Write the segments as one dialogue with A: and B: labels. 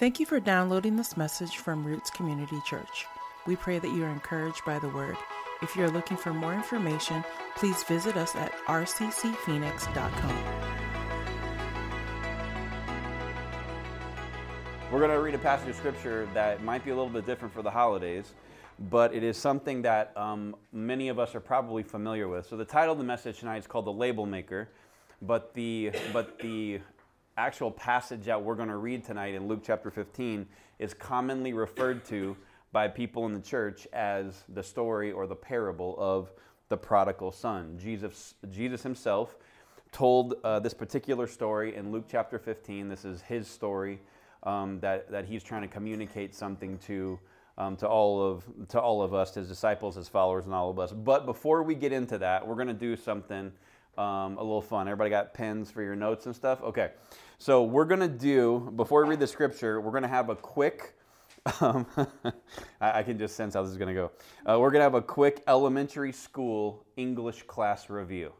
A: Thank you for downloading this message from Roots Community Church. We pray that you are encouraged by the word. If you are looking for more information, please visit us at rccphoenix.com.
B: We're going to read a passage of scripture that might be a little bit different for the holidays, but it is something that um, many of us are probably familiar with. So the title of the message tonight is called "The Label Maker," but the but the actual passage that we're going to read tonight in Luke chapter 15 is commonly referred to by people in the church as the story or the parable of the prodigal son. Jesus, Jesus himself told uh, this particular story in Luke chapter 15. This is his story um, that, that he's trying to communicate something to, um, to, all of, to all of us, his disciples, his followers, and all of us. But before we get into that, we're going to do something um, a little fun. Everybody got pens for your notes and stuff? Okay. So we're going to do, before we read the scripture, we're going to have a quick, um, I, I, can just sense how this is going to go. Uh, we're going to have a quick elementary school English class review.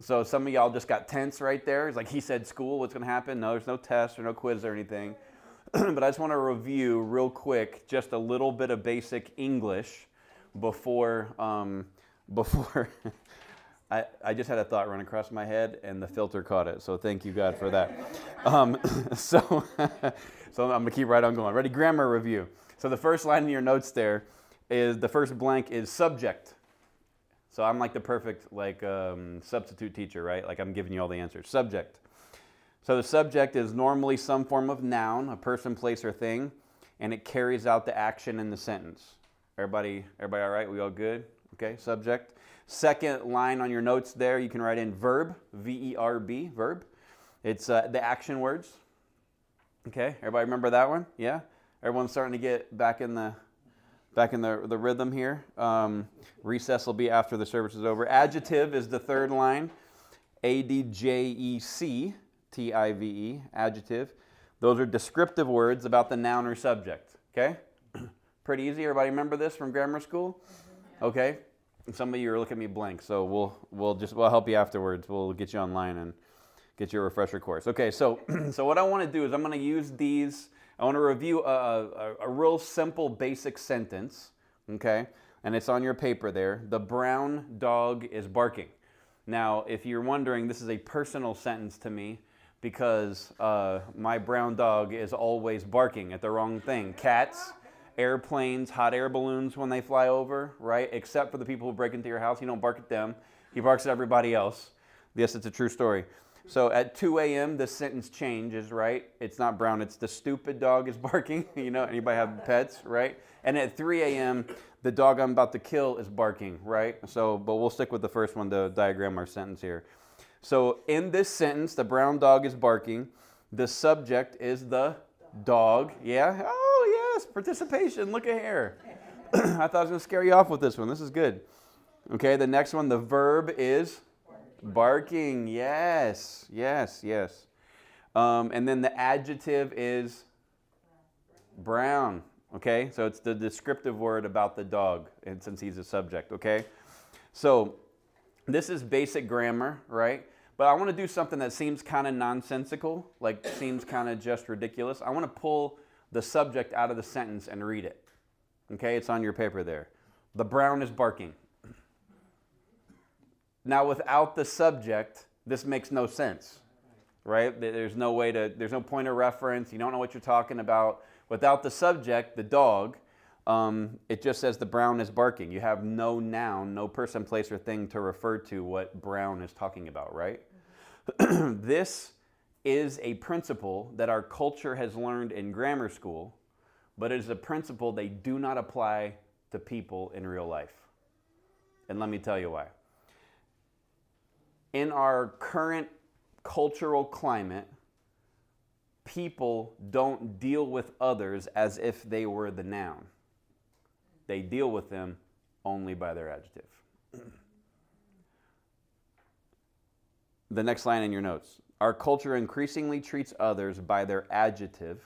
B: So some of y'all just got tense right there. It's like he said school, what's going to happen? No, there's no test or no quiz or anything. but I just want to review real quick just a little bit of basic English before um, before I, I just had a thought run across my head and the filter caught it. So thank you, God, for that. Um, so, so I'm going to keep right on going. Ready? Grammar review. So the first line in your notes there is the first blank is subject. So I'm like the perfect like um, substitute teacher, right? Like I'm giving you all the answers. Subject. So the subject is normally some form of noun, a person, place, or thing, and it carries out the action in the sentence. Everybody, everybody all right? We all good? Okay, subject. Second line on your notes there, you can write in verb, V E R B, verb. It's uh, the action words. Okay, everybody remember that one? Yeah? Everyone's starting to get back in the back in the, the rhythm here. Um, recess will be after the service is over. Adjective is the third line. A D J E C T I V E, adjective. Those are descriptive words about the noun or subject. Okay? Pretty easy. Everybody remember this from grammar school? Okay. Some of you are looking at me blank, so we'll we'll just we'll help you afterwards. We'll get you online and get you a refresher course. Okay, so so what I want to do is I'm going to use these. I want to review a, a, a real simple basic sentence. Okay, and it's on your paper there. The brown dog is barking. Now, if you're wondering, this is a personal sentence to me because uh, my brown dog is always barking at the wrong thing. Cats airplanes, hot air balloons when they fly over, right? Except for the people who break into your house. You don't bark at them, he barks at everybody else. Yes, it's a true story. So at 2 a.m., the sentence changes, right? It's not brown, it's the stupid dog is barking. you know, anybody have pets, right? And at 3 a.m., the dog I'm about to kill is barking, right? So, but we'll stick with the first one to diagram our sentence here. So in this sentence, the brown dog is barking. The subject is the dog. Yeah? Oh, yes, participation. Look at here. I thought I was going to scare you off with this one. This is good. Okay, the next one, the verb is barking. Yes, yes, yes. Um, and then the adjective is brown. Okay, so it's the descriptive word about the dog, and since he's a subject. Okay, so this is basic grammar, right? But I want to do something that seems kind of nonsensical, like seems kind of just ridiculous. I want to pull the subject out of the sentence and read it. Okay, it's on your paper there. The brown is barking. Now, without the subject, this makes no sense, right? There's no way to, there's no point of reference. You don't know what you're talking about. Without the subject, the dog, um, it just says the brown is barking. You have no noun, no person, place, or thing to refer to what brown is talking about, right? this is a principle that our culture has learned in grammar school, but it is a principle they do not apply to people in real life. And let me tell you why. In our current cultural climate, people don't deal with others as if they were the noun. They deal with them only by their adjective. the next line in your notes our culture increasingly treats others by their adjective,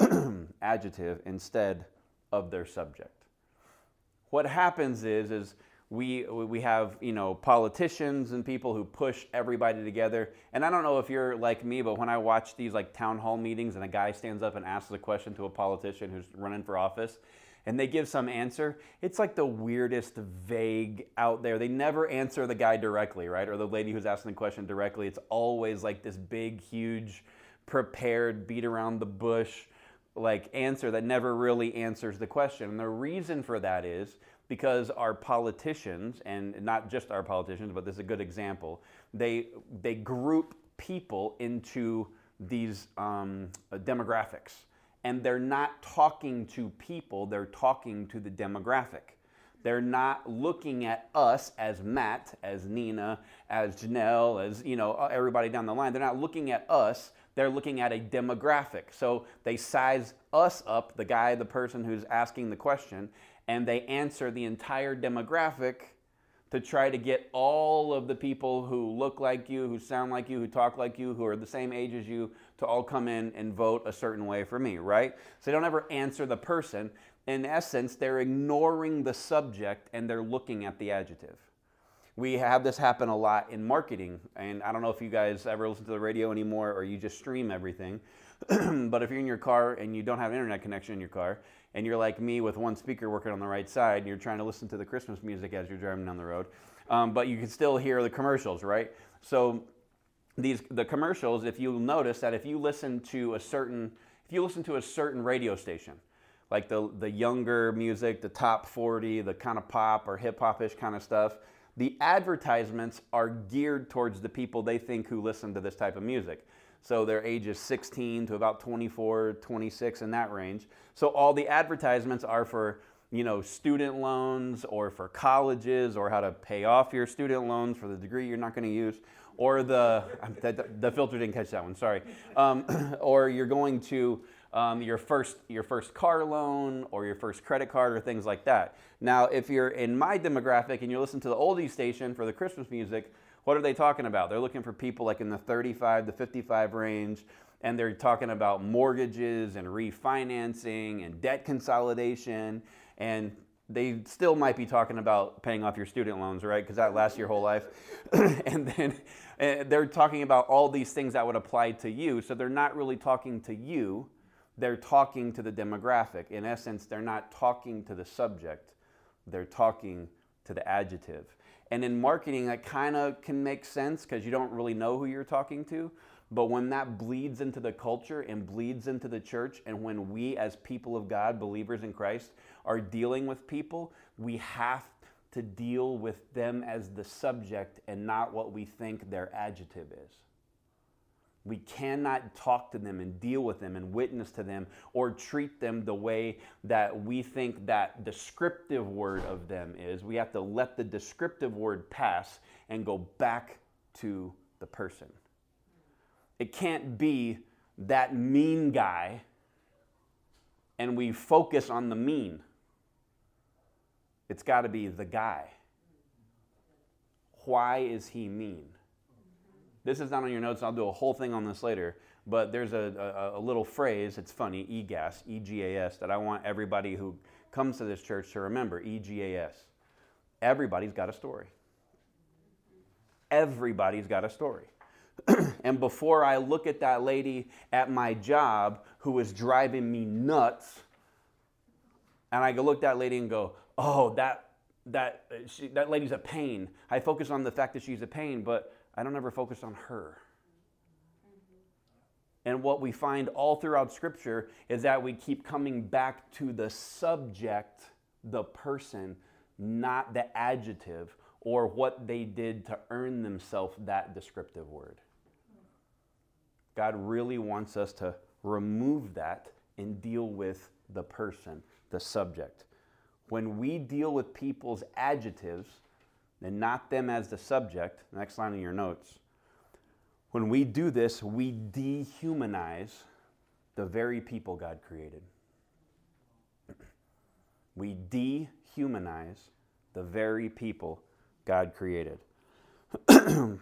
B: adjective instead of their subject. What happens is, is we we have you know politicians and people who push everybody together and i don't know if you're like me but when i watch these like town hall meetings and a guy stands up and asks a question to a politician who's running for office and they give some answer it's like the weirdest vague out there. They never answer the guy directly right? Or the lady who's asking the question directly. It's always like this big huge prepared beat around the bush like answer that never really answers the question. And the reason for that is because our politicians, and not just our politicians, but this is a good example, they, they group people into these um, demographics. And they're not talking to people, they're talking to the demographic. They're not looking at us as Matt, as Nina, as Janelle, as you know everybody down the line. They're not looking at us. They're looking at a demographic. So they size us up, the guy, the person who's asking the question, and they answer the entire demographic to try to get all of the people who look like you, who sound like you, who talk like you, who are the same age as you, to all come in and vote a certain way for me, right? So they don't ever answer the person. In essence, they're ignoring the subject and they're looking at the adjective. We have this happen a lot in marketing, and I don't know if you guys ever listen to the radio anymore or you just stream everything. but if you're in your car and you don't have an internet connection in your car, and you're like me with one speaker working on the right side, and you're trying to listen to the Christmas music as you're driving down the road, um, but you can still hear the commercials, right? So these the commercials, if you'll notice that if you listen to a certain if you listen to a certain radio station, like the the younger music, the top 40, the kind of pop or hip hop ish kind of stuff, the advertisements are geared towards the people they think who listen to this type of music. So their ages 16 to about 24, 26 in that range. So all the advertisements are for you know student loans or for colleges or how to pay off your student loans for the degree you're not going to use or the the, the filter didn't catch that one sorry um, or you're going to um, your first your first car loan or your first credit card or things like that now if you're in my demographic and you listen to the oldie station for the christmas music what are they talking about? They're looking for people like in the 35 to 55 range, and they're talking about mortgages and refinancing and debt consolidation. And they still might be talking about paying off your student loans, right? Because that lasts your whole life. and then and they're talking about all these things that would apply to you. So they're not really talking to you, they're talking to the demographic. In essence, they're not talking to the subject, they're talking to the adjective. And in marketing, that kind of can make sense because you don't really know who you're talking to. But when that bleeds into the culture and bleeds into the church, and when we, as people of God, believers in Christ, are dealing with people, we have to deal with them as the subject and not what we think their adjective is. We cannot talk to them and deal with them and witness to them or treat them the way that we think that descriptive word of them is. We have to let the descriptive word pass and go back to the person. It can't be that mean guy and we focus on the mean. It's got to be the guy. Why is he mean? This is not on your notes. I'll do a whole thing on this later. But there's a, a, a little phrase, it's funny, EGAS, E G A S, that I want everybody who comes to this church to remember E G A S. Everybody's got a story. Everybody's got a story. and before I look at that lady at my job who is driving me nuts, and I go look at that lady and go, oh, that, that, she, that lady's a pain. I focus on the fact that she's a pain, but I don't ever focus on her. Mm-hmm. And what we find all throughout Scripture is that we keep coming back to the subject, the person, not the adjective or what they did to earn themselves that descriptive word. God really wants us to remove that and deal with the person, the subject. When we deal with people's adjectives, and not them as the subject. Next line in your notes. When we do this, we dehumanize the very people God created. We dehumanize the very people God created.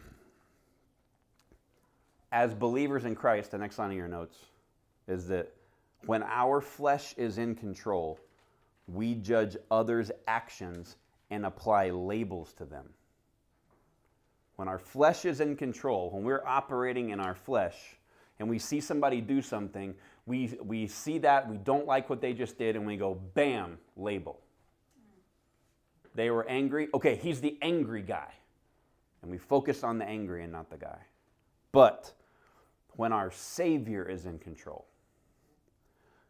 B: As believers in Christ, the next line of your notes is that when our flesh is in control, we judge others' actions and apply labels to them. When our flesh is in control, when we're operating in our flesh, and we see somebody do something, we, we see that, we don't like what they just did, and we go, bam, label. They were angry. Okay, he's the angry guy. And we focus on the angry and not the guy. But when our Savior is in control,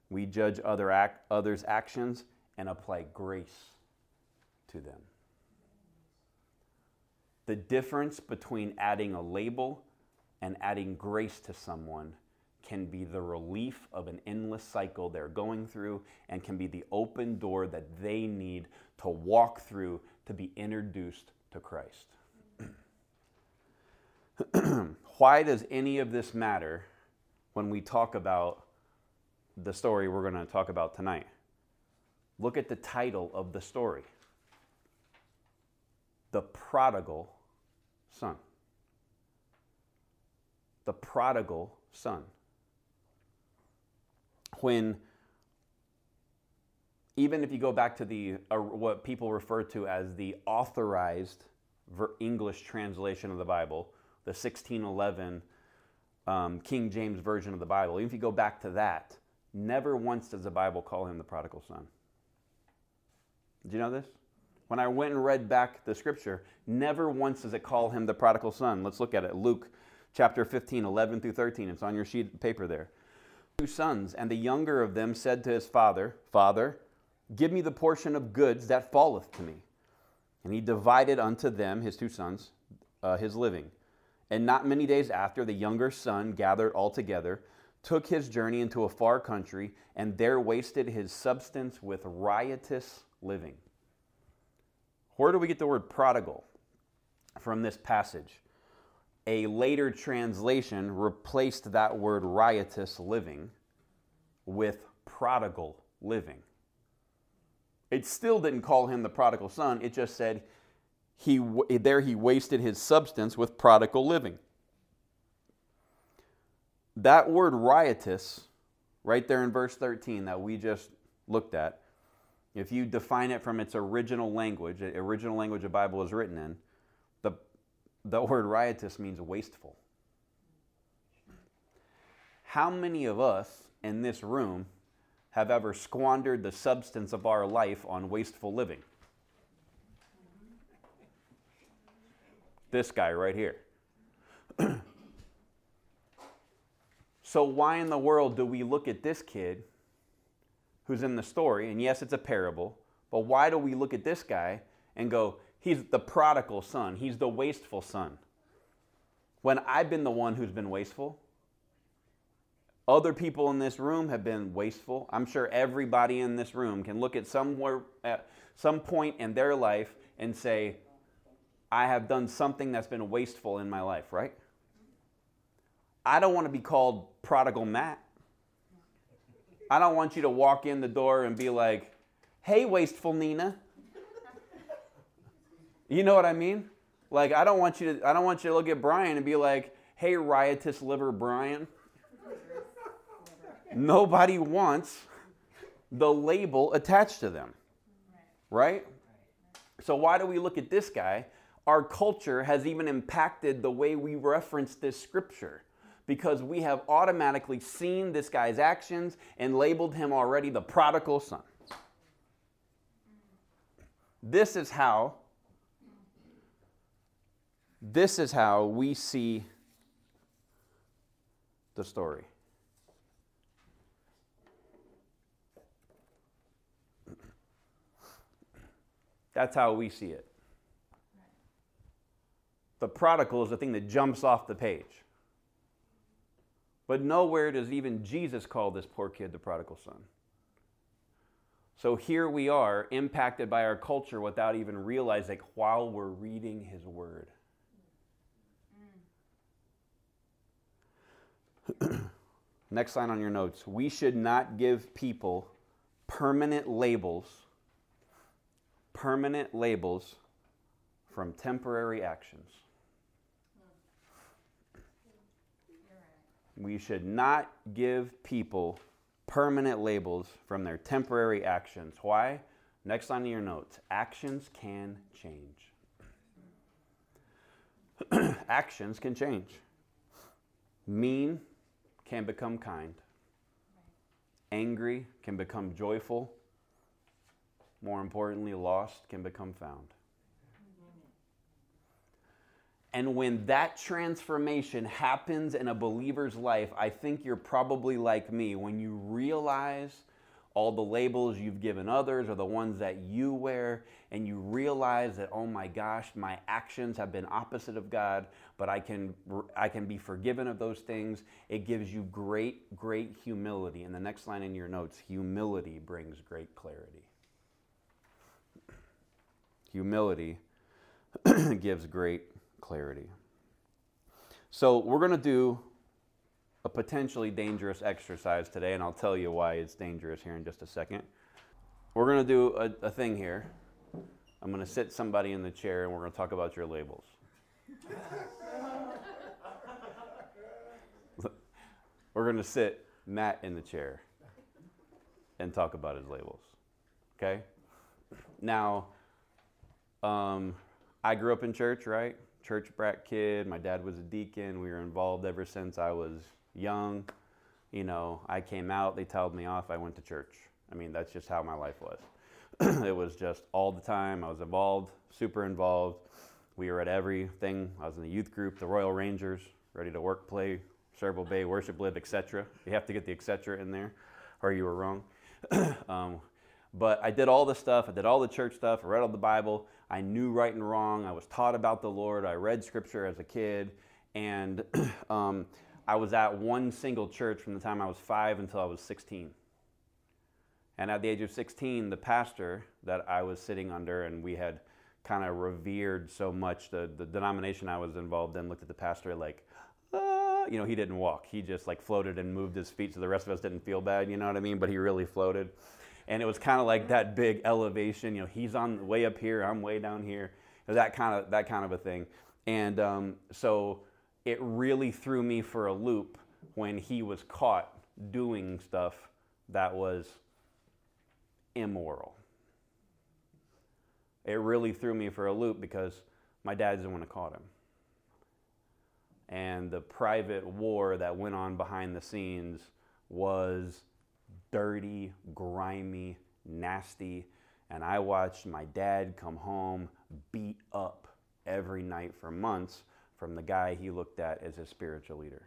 B: we judge other act, others' actions and apply grace to them. The difference between adding a label and adding grace to someone can be the relief of an endless cycle they're going through and can be the open door that they need to walk through to be introduced to Christ. Why does any of this matter when we talk about the story we're going to talk about tonight? Look at the title of the story The Prodigal Son. The Prodigal Son. When even if you go back to the uh, what people refer to as the authorized English translation of the Bible, the 1611 um, King James version of the Bible, even if you go back to that, never once does the Bible call him the prodigal son. Did you know this? When I went and read back the scripture, never once does it call him the prodigal son. Let's look at it. Luke chapter 15, 11 through 13. It's on your sheet of paper there. Two sons, and the younger of them said to his father, Father, give me the portion of goods that falleth to me. And he divided unto them, his two sons, uh, his living. And not many days after, the younger son gathered all together, took his journey into a far country, and there wasted his substance with riotous living. Where do we get the word prodigal from this passage? A later translation replaced that word riotous living with prodigal living. It still didn't call him the prodigal son, it just said he, there he wasted his substance with prodigal living. That word riotous, right there in verse 13 that we just looked at, if you define it from its original language, the original language the Bible is written in, the word riotous means wasteful. How many of us in this room have ever squandered the substance of our life on wasteful living? This guy right here. so, why in the world do we look at this kid who's in the story, and yes, it's a parable, but why do we look at this guy and go, he's the prodigal son, he's the wasteful son? When I've been the one who's been wasteful, other people in this room have been wasteful. I'm sure everybody in this room can look at somewhere at some point in their life and say, I have done something that's been wasteful in my life, right? I don't want to be called prodigal Matt. I don't want you to walk in the door and be like, hey, wasteful Nina. You know what I mean? Like, I don't want you to, I don't want you to look at Brian and be like, hey, riotous liver Brian. Nobody wants the label attached to them, right? So, why do we look at this guy? Our culture has even impacted the way we reference this scripture because we have automatically seen this guy's actions and labeled him already the prodigal son. This is how this is how we see the story. That's how we see it. The prodigal is the thing that jumps off the page. But nowhere does even Jesus call this poor kid the prodigal son. So here we are, impacted by our culture without even realizing while we're reading his word. Next line on your notes. We should not give people permanent labels, permanent labels from temporary actions. We should not give people permanent labels from their temporary actions. Why? Next line in your notes actions can change. actions can change. Mean can become kind, angry can become joyful, more importantly, lost can become found. And when that transformation happens in a believer's life, I think you're probably like me. When you realize all the labels you've given others or the ones that you wear, and you realize that, oh my gosh, my actions have been opposite of God, but I can, I can be forgiven of those things, it gives you great, great humility. And the next line in your notes humility brings great clarity. Humility gives great clarity. So, we're going to do a potentially dangerous exercise today, and I'll tell you why it's dangerous here in just a second. We're going to do a, a thing here. I'm going to sit somebody in the chair, and we're going to talk about your labels. we're going to sit Matt in the chair and talk about his labels. Okay? Now, um, I grew up in church, right? church brat kid. My dad was a deacon. We were involved ever since I was young. You know, I came out, they told me off, I went to church. I mean, that's just how my life was. it was just all the time. I was involved, super involved. We were at everything. I was in the youth group, the Royal Rangers, ready to work, play, serve, Bay, worship, live, etc. You have to get the etc. in there, or you were wrong. um, but I did all the stuff. I did all the church stuff. I read all the Bible. I knew right and wrong. I was taught about the Lord. I read scripture as a kid. And um, I was at one single church from the time I was five until I was 16. And at the age of 16, the pastor that I was sitting under, and we had kind of revered so much, the, the denomination I was involved in looked at the pastor like, ah, you know, he didn't walk. He just like floated and moved his feet so the rest of us didn't feel bad, you know what I mean? But he really floated and it was kind of like that big elevation. You know, he's on way up here, I'm way down here. That kind of that kind of a thing. And um, so it really threw me for a loop when he was caught doing stuff that was immoral. It really threw me for a loop because my dad didn't want to caught him. And the private war that went on behind the scenes was dirty, grimy, nasty. And I watched my dad come home beat up every night for months from the guy he looked at as a spiritual leader.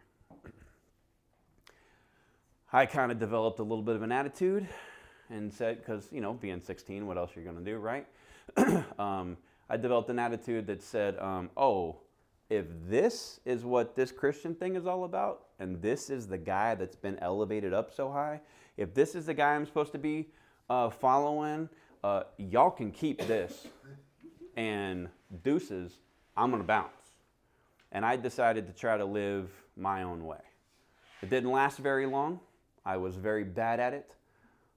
B: I kind of developed a little bit of an attitude and said, because, you know, being 16, what else are you going to do, right? um, I developed an attitude that said, um, oh, if this is what this Christian thing is all about, and this is the guy that's been elevated up so high, if this is the guy I'm supposed to be uh, following, uh, y'all can keep this. And deuces, I'm going to bounce. And I decided to try to live my own way. It didn't last very long. I was very bad at it.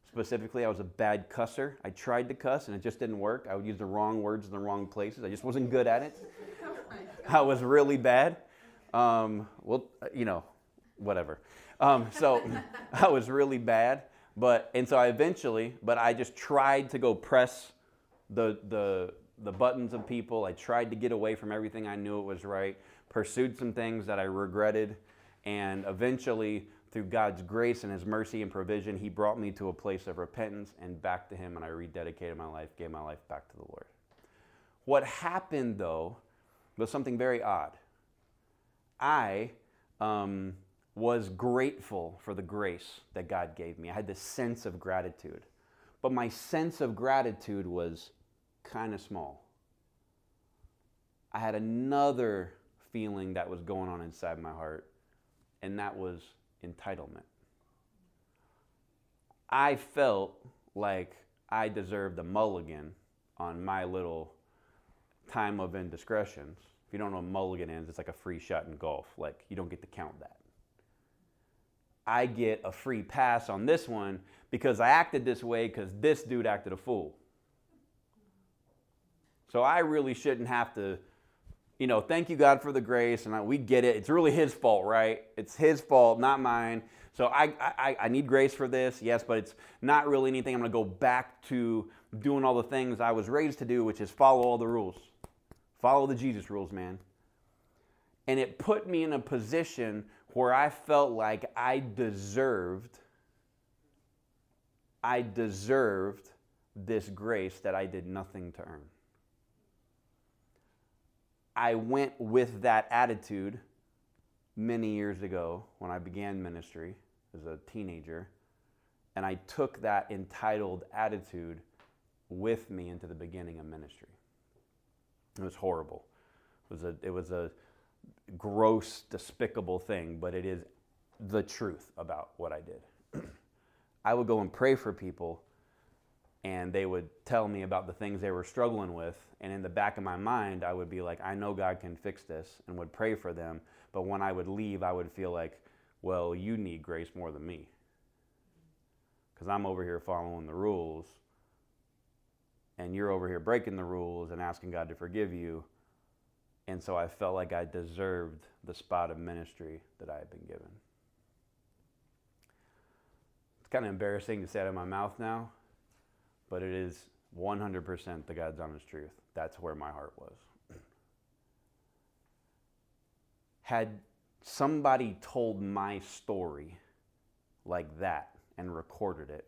B: Specifically, I was a bad cusser. I tried to cuss and it just didn't work. I would use the wrong words in the wrong places. I just wasn't good at it. I was really bad. Um, well, you know, whatever. Um, so I was really bad. But and so I eventually, but I just tried to go press the the the buttons of people. I tried to get away from everything I knew it was right. Pursued some things that I regretted, and eventually, through God's grace and His mercy and provision, He brought me to a place of repentance and back to Him, and I rededicated my life, gave my life back to the Lord. What happened though was something very odd. I um, was grateful for the grace that God gave me. I had this sense of gratitude. But my sense of gratitude was kind of small. I had another feeling that was going on inside my heart, and that was entitlement. I felt like I deserved a mulligan on my little time of indiscretions. If you don't know what mulligan is, it's like a free shot in golf. Like, you don't get to count that. I get a free pass on this one because I acted this way because this dude acted a fool. So I really shouldn't have to, you know, thank you God for the grace, and I, we get it. It's really His fault, right? It's His fault, not mine. So I, I, I need grace for this, yes, but it's not really anything I'm going to go back to doing all the things I was raised to do, which is follow all the rules. Follow the Jesus rules, man. And it put me in a position where I felt like I deserved I deserved this grace that I did nothing to earn. I went with that attitude many years ago when I began ministry as a teenager, and I took that entitled attitude with me into the beginning of ministry. It was horrible. It was a, it was a gross, despicable thing, but it is the truth about what I did. I would go and pray for people, and they would tell me about the things they were struggling with. And in the back of my mind, I would be like, I know God can fix this, and would pray for them. But when I would leave, I would feel like, well, you need grace more than me. Because I'm over here following the rules, and you're over here breaking the rules and asking God to forgive you. And so I felt like I deserved the spot of ministry that I had been given. It's kind of embarrassing to say out of my mouth now, but it is 100% the God's honest truth. That's where my heart was. Had somebody told my story like that and recorded it,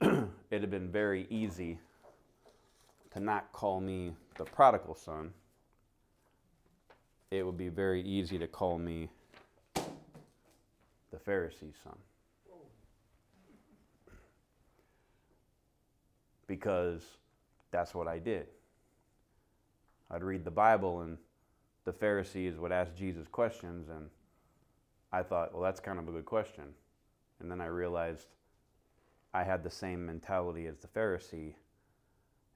B: it'd have been very easy to not call me the prodigal son. It would be very easy to call me the Pharisee's son. Because that's what I did. I'd read the Bible and the Pharisees would ask Jesus questions, and I thought, well, that's kind of a good question. And then I realized I had the same mentality as the Pharisee,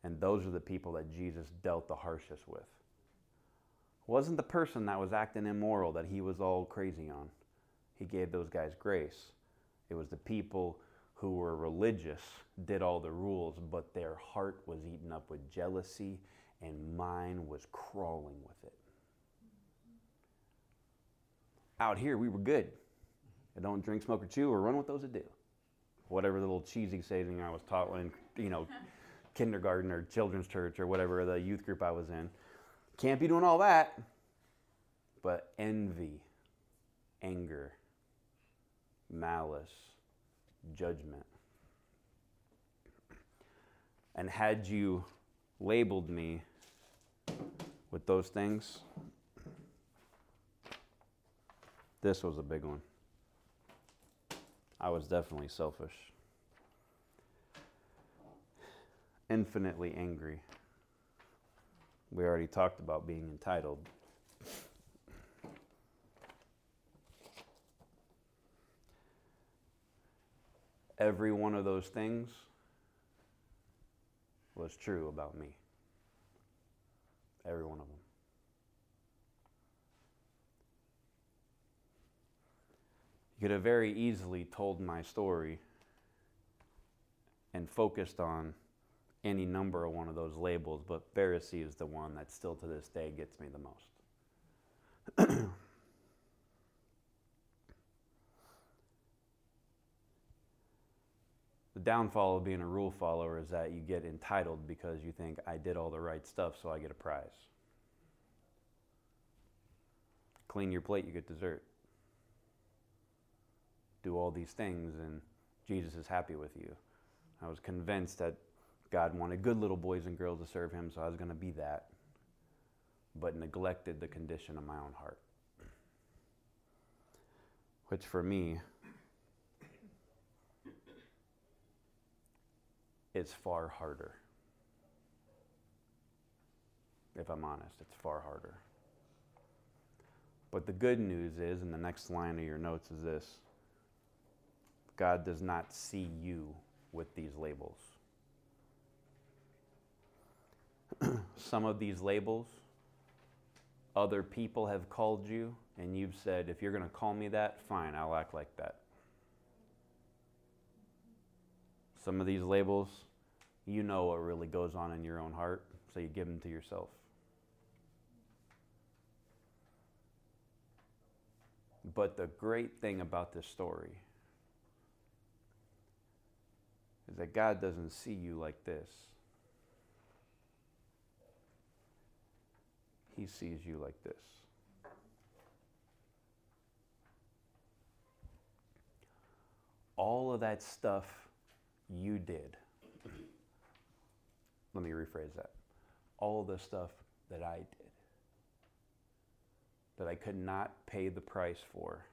B: and those are the people that Jesus dealt the harshest with. It wasn't the person that was acting immoral that he was all crazy on. He gave those guys grace. It was the people who were religious, did all the rules, but their heart was eaten up with jealousy, and mine was crawling with it out here we were good. I don't drink, smoke, or chew, or run with those that do. Whatever the little cheesy saying I was taught when, you know, kindergarten or children's church or whatever the youth group I was in. Can't be doing all that. But envy, anger, malice, judgment. And had you labeled me with those things, this was a big one. I was definitely selfish. Infinitely angry. We already talked about being entitled. Every one of those things was true about me. Every one of them. You could have very easily told my story and focused on any number of one of those labels, but Pharisee is the one that still to this day gets me the most. the downfall of being a rule follower is that you get entitled because you think, I did all the right stuff, so I get a prize. Clean your plate, you get dessert do all these things and Jesus is happy with you. I was convinced that God wanted good little boys and girls to serve him, so I was going to be that, but neglected the condition of my own heart. Which for me is far harder. If I'm honest, it's far harder. But the good news is, and the next line of your notes is this God does not see you with these labels. Some of these labels, other people have called you, and you've said, if you're going to call me that, fine, I'll act like that. Some of these labels, you know what really goes on in your own heart, so you give them to yourself. But the great thing about this story is that God doesn't see you like this. He sees you like this. All of that stuff you did. Let me rephrase that. All the stuff that I did, that I could not pay the price for,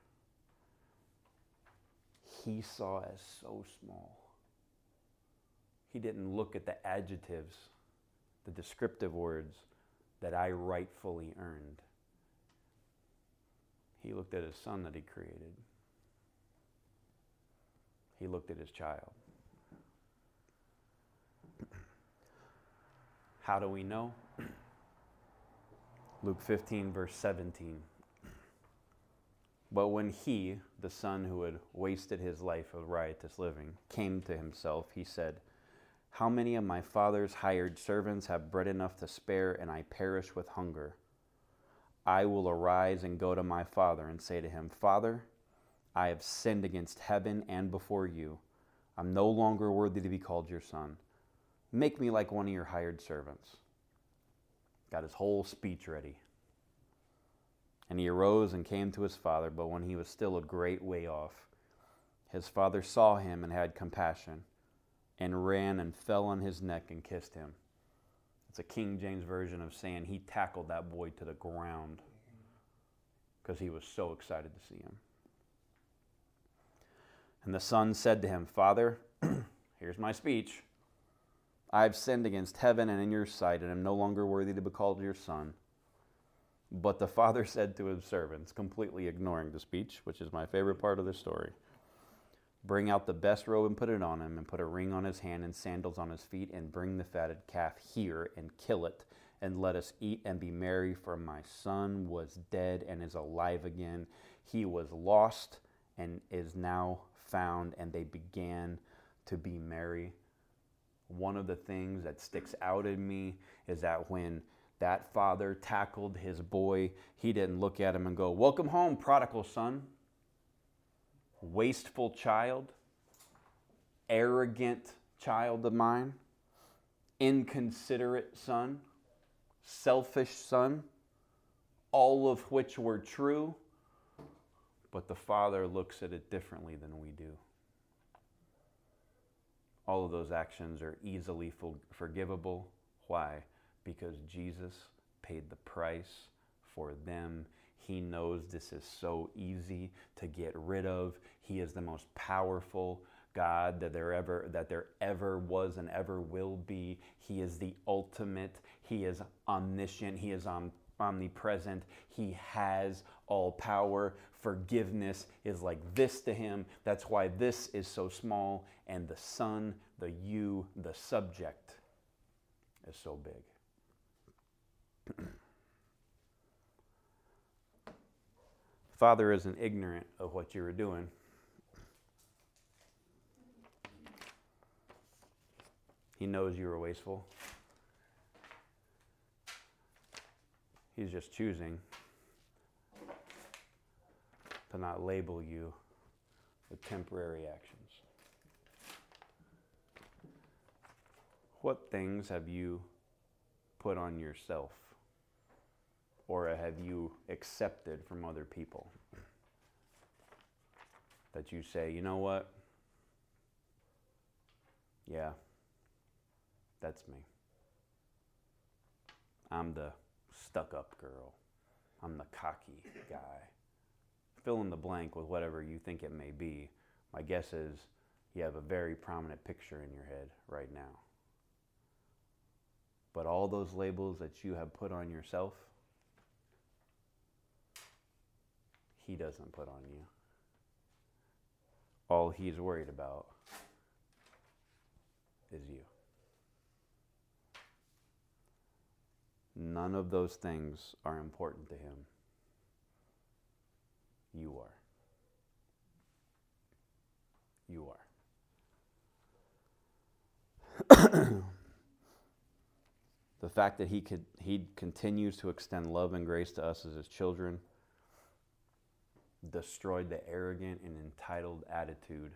B: he saw as so small. He didn't look at the adjectives, the descriptive words that I rightfully earned. He looked at his son that he created. He looked at his child. How do we know? Luke 15, verse 17. But when he, the son who had wasted his life of riotous living, came to himself, he said, How many of my father's hired servants have bread enough to spare, and I perish with hunger? I will arise and go to my father and say to him, Father, I have sinned against heaven and before you. I'm no longer worthy to be called your son. Make me like one of your hired servants. Got his whole speech ready. And he arose and came to his father, but when he was still a great way off, his father saw him and had compassion, and ran and fell on his neck and kissed him. It's a King James version of saying he tackled that boy to the ground because he was so excited to see him. And the son said to him, Father, here's my speech. I have sinned against heaven and in your sight, and am no longer worthy to be called your son. But the father said to his servants, completely ignoring the speech, which is my favorite part of the story Bring out the best robe and put it on him, and put a ring on his hand and sandals on his feet, and bring the fatted calf here and kill it, and let us eat and be merry. For my son was dead and is alive again. He was lost and is now found. And they began to be merry. One of the things that sticks out in me is that when that father tackled his boy, he didn't look at him and go, Welcome home, prodigal son. Wasteful child, arrogant child of mine, inconsiderate son, selfish son, all of which were true, but the father looks at it differently than we do. All of those actions are easily forgivable. Why? because Jesus paid the price for them. He knows this is so easy to get rid of. He is the most powerful God that there ever that there ever was and ever will be. He is the ultimate. He is omniscient. He is om- omnipresent. He has all power. Forgiveness is like this to him. That's why this is so small and the son, the you, the subject is so big. Father isn't ignorant of what you were doing. He knows you were wasteful. He's just choosing to not label you with temporary actions. What things have you put on yourself? or have you accepted from other people? That you say, you know what? Yeah, that's me. I'm the stuck up girl. I'm the cocky guy. Fill in the blank with whatever you think it may be. My guess is you have a very prominent picture in your head right now. But all those labels that you have put on yourself, he doesn't put on you. All he's worried about is you. None of those things are important to him. You are. You are. the fact that he could he continues to extend love and grace to us as his children destroyed the arrogant and entitled attitude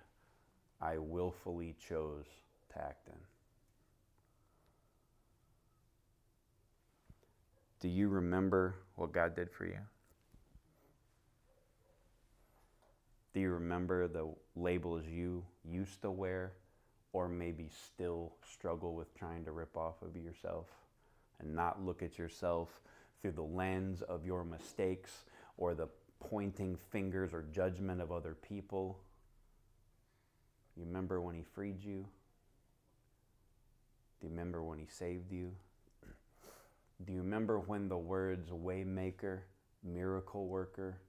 B: I willfully chose to act in. Do you remember what God did for you? Do you remember the labels you used to wear or maybe still struggle with trying to rip off of yourself and not look at yourself through the lens of your mistakes or the pointing fingers or judgment of other people? You remember when He freed you? Do you remember when He saved you? Do you remember when the words waymaker, miracle worker,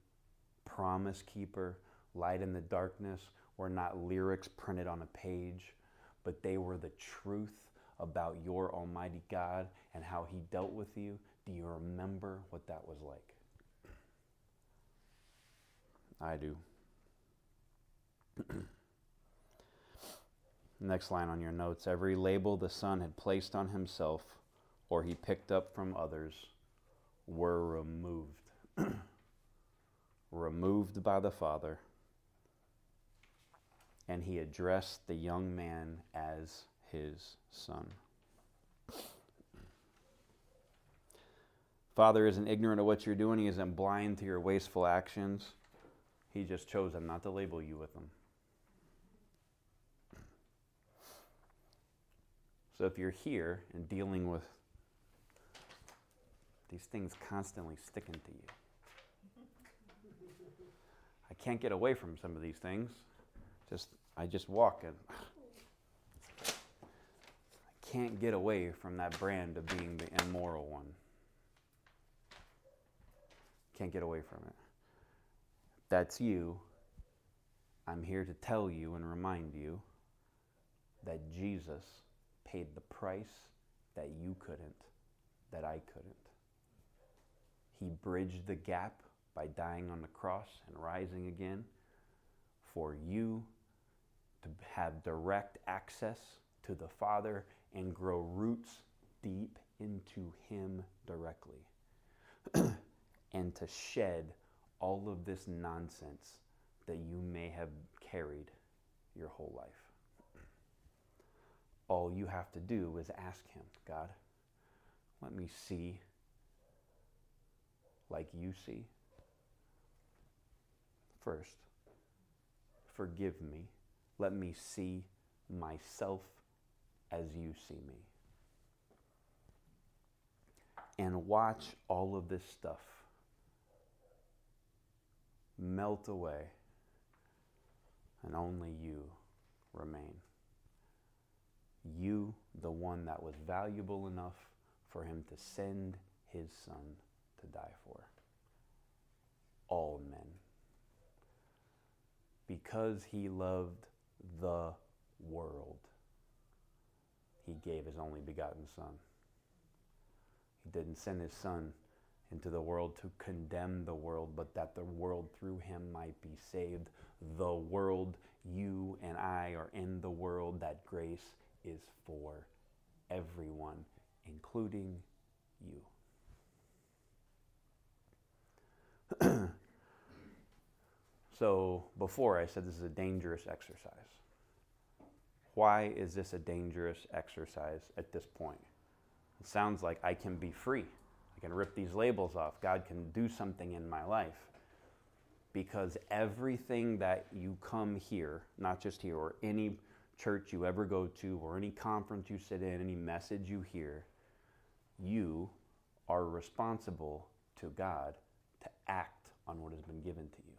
B: promise keeper, light in the darkness were not lyrics printed on a page, but they were the truth about your Almighty God and how He dealt with you? Do you remember what that was like? I do. Next line on your notes every label the Son had placed on himself or he picked up from others were removed. removed by the Father. And he addressed the young man as his son. Father isn't ignorant of what you're doing, he isn't blind to your wasteful actions. He just chose them not to label you with them. So if you're here and dealing with these things constantly sticking to you, I can't get away from some of these things. Just I just walk and I can't get away from that brand of being the immoral one. Can't get away from it. That's you. I'm here to tell you and remind you that Jesus paid the price that you couldn't, that I couldn't. He bridged the gap by dying on the cross and rising again for you to have direct access to the Father and grow roots deep into Him directly. and to shed all of this nonsense that you may have carried your whole life. All you have to do is ask Him, God, let me see like you see. First, forgive me. Let me see myself as you see me. And watch all of this stuff melt away, and only you remain. You, the one that was valuable enough for him to send his son to die for. All men. Because he loved the world, he gave his only begotten Son. He didn't send his Son into the world to condemn the world, but that the world through him might be saved. The world, you and I are in the world, that grace is for everyone, including you. so, before I said this is a dangerous exercise. Why is this a dangerous exercise at this point? It sounds like I can be free. I can rip these labels off. God can do something in my life. Because everything that you come here, not just here, or any church you ever go to, or any conference you sit in, any message you hear, you are responsible to God to act on what has been given to you.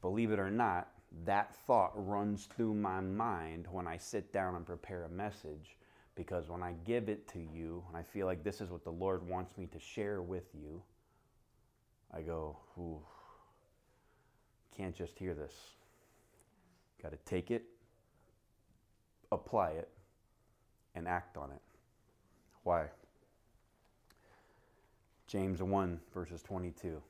B: Believe it or not, that thought runs through my mind when I sit down and prepare a message because when I give it to you and I feel like this is what the Lord wants me to share with you, I go, ooh, can't just hear this. Got to take it, apply it, and act on it. Why? James 1, verses 22.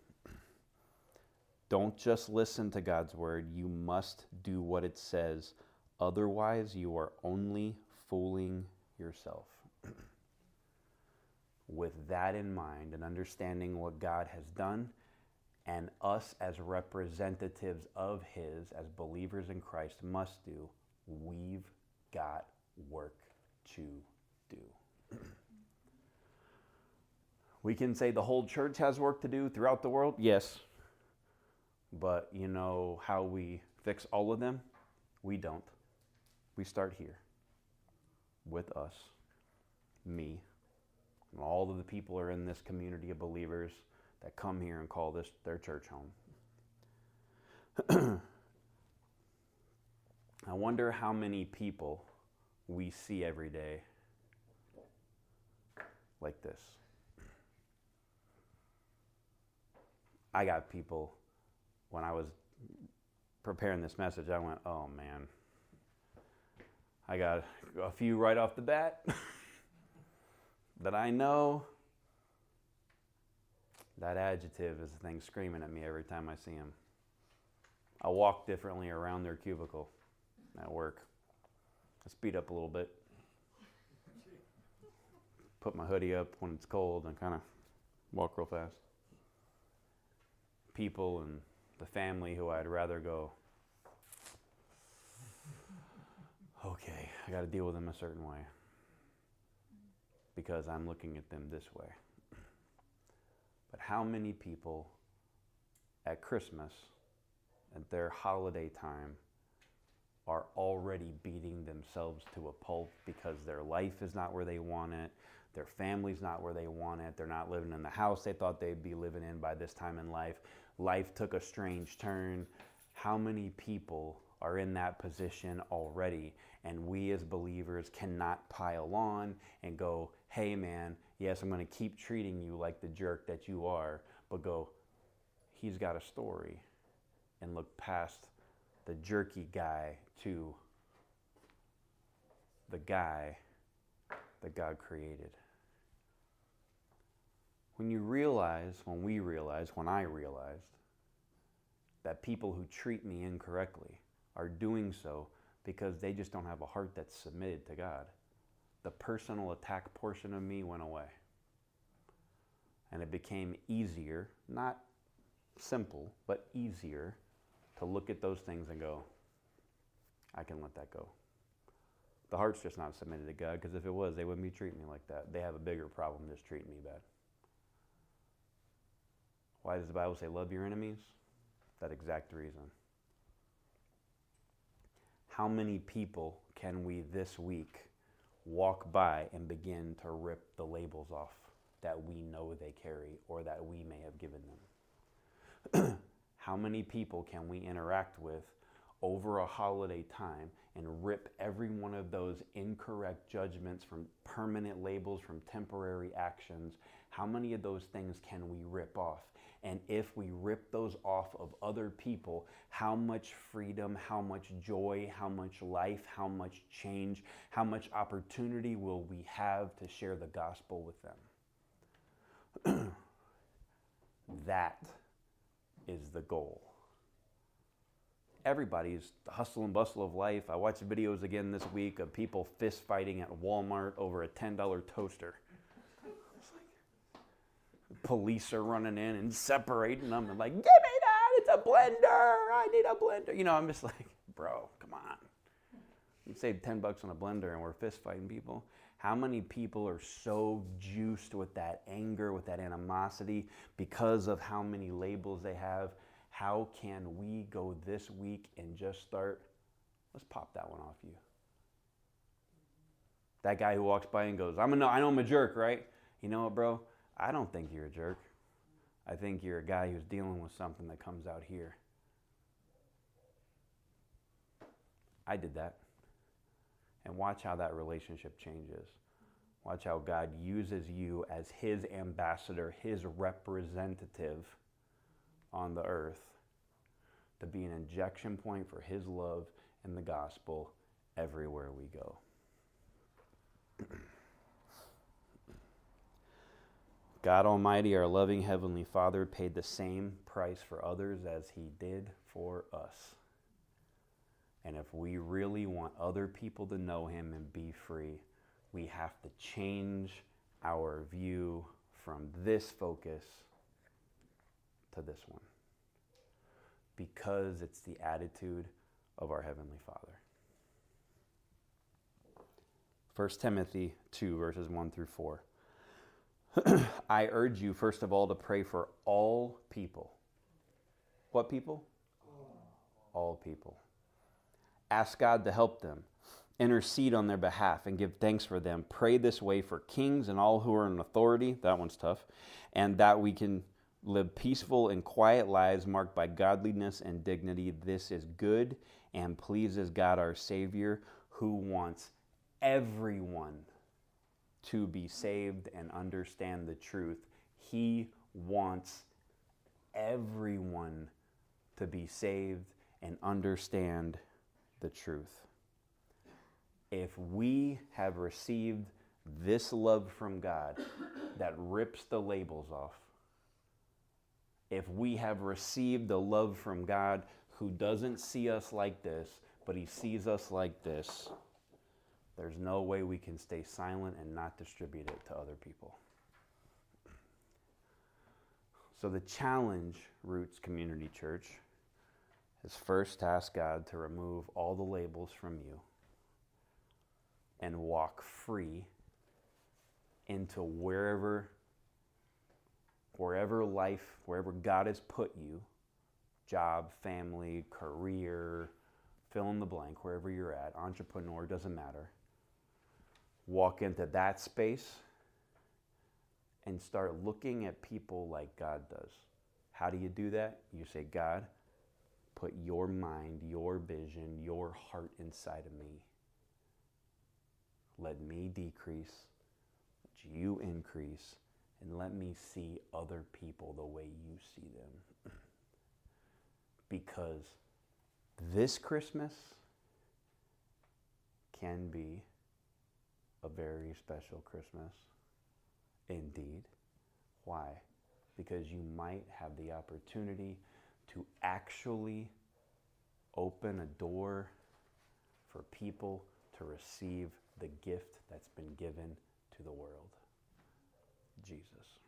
B: Don't just listen to God's word, you must do what it says. Otherwise, you are only fooling yourself. With that in mind and understanding what God has done, and us as representatives of His, as believers in Christ, must do, we've got work to do. we can say the whole church has work to do throughout the world. Yes. But you know how we fix all of them? We don't. We start here with us, me, and all of the people are in this community of believers that come here and call this their church home. I wonder how many people we see every day like this. I got people, when I was preparing this message, I went, oh man. I got a few right off the bat that I know. That adjective is the thing screaming at me every time I see them. I walk differently around their cubicle at work. I speed up a little bit. Put my hoodie up when it's cold and kind of walk real fast. People and the family who I'd rather go, okay, I got to deal with them a certain way because I'm looking at them this way. But how many people at Christmas, at their holiday time, are already beating themselves to a pulp because their life is not where they want it, their family's not where they want it, they're not living in the house they thought they'd be living in by this time in life. Life took a strange turn. How many people are in that position already? And we as believers cannot pile on and go, hey man, yes, I'm going to keep treating you like the jerk that you are, but go, he's got a story. And look past the jerky guy to the guy that God created. When you realize, when we realize, when I realized that people who treat me incorrectly are doing so because they just don't have a heart that's submitted to God, the personal attack portion of me went away. And it became easier, not simple, but easier to look at those things and go, I can let that go. The heart's just not submitted to God because if it was, they wouldn't be treating me like that. They have a bigger problem just treating me bad. Why does the Bible say, love your enemies? That exact reason. How many people can we this week walk by and begin to rip the labels off that we know they carry or that we may have given them? How many people can we interact with over a holiday time and rip every one of those incorrect judgments from permanent labels, from temporary actions? How many of those things can we rip off? And if we rip those off of other people, how much freedom, how much joy, how much life, how much change, how much opportunity will we have to share the gospel with them? that is the goal. Everybody's hustle and bustle of life. I watched videos again this week of people fist fighting at Walmart over a $10 toaster. Police are running in and separating them and like, give me that, it's a blender, I need a blender. You know, I'm just like, bro, come on. You save 10 bucks on a blender and we're fist fighting people. How many people are so juiced with that anger, with that animosity because of how many labels they have? How can we go this week and just start? Let's pop that one off you. That guy who walks by and goes, I'm a, I know I'm a jerk, right? You know what, bro? I don't think you're a jerk. I think you're a guy who's dealing with something that comes out here. I did that and watch how that relationship changes. Watch how God uses you as His ambassador, His representative on the earth to be an injection point for His love and the gospel everywhere we go. God Almighty, our loving Heavenly Father, paid the same price for others as He did for us. And if we really want other people to know Him and be free, we have to change our view from this focus to this one because it's the attitude of our Heavenly Father. 1 Timothy 2, verses 1 through 4. I urge you, first of all, to pray for all people. What people? All people. Ask God to help them, intercede on their behalf, and give thanks for them. Pray this way for kings and all who are in authority. That one's tough. And that we can live peaceful and quiet lives marked by godliness and dignity. This is good and pleases God our Savior, who wants everyone to be saved and understand the truth. He wants everyone to be saved and understand the truth. If we have received this love from God that rips the labels off, if we have received the love from God who doesn't see us like this, but he sees us like this, there's no way we can stay silent and not distribute it to other people. So, the challenge, Roots Community Church, is first to ask God to remove all the labels from you and walk free into wherever wherever life, wherever God has put you, job, family, career, fill in the blank, wherever you're at, entrepreneur, doesn't matter. Walk into that space and start looking at people like God does. How do you do that? You say, God, put your mind, your vision, your heart inside of me. Let me decrease, let you increase, and let me see other people the way you see them. because this Christmas can be a very special Christmas indeed. Why? Because you might have the opportunity to actually open a door for people to receive the gift that's been given to the world. Jesus.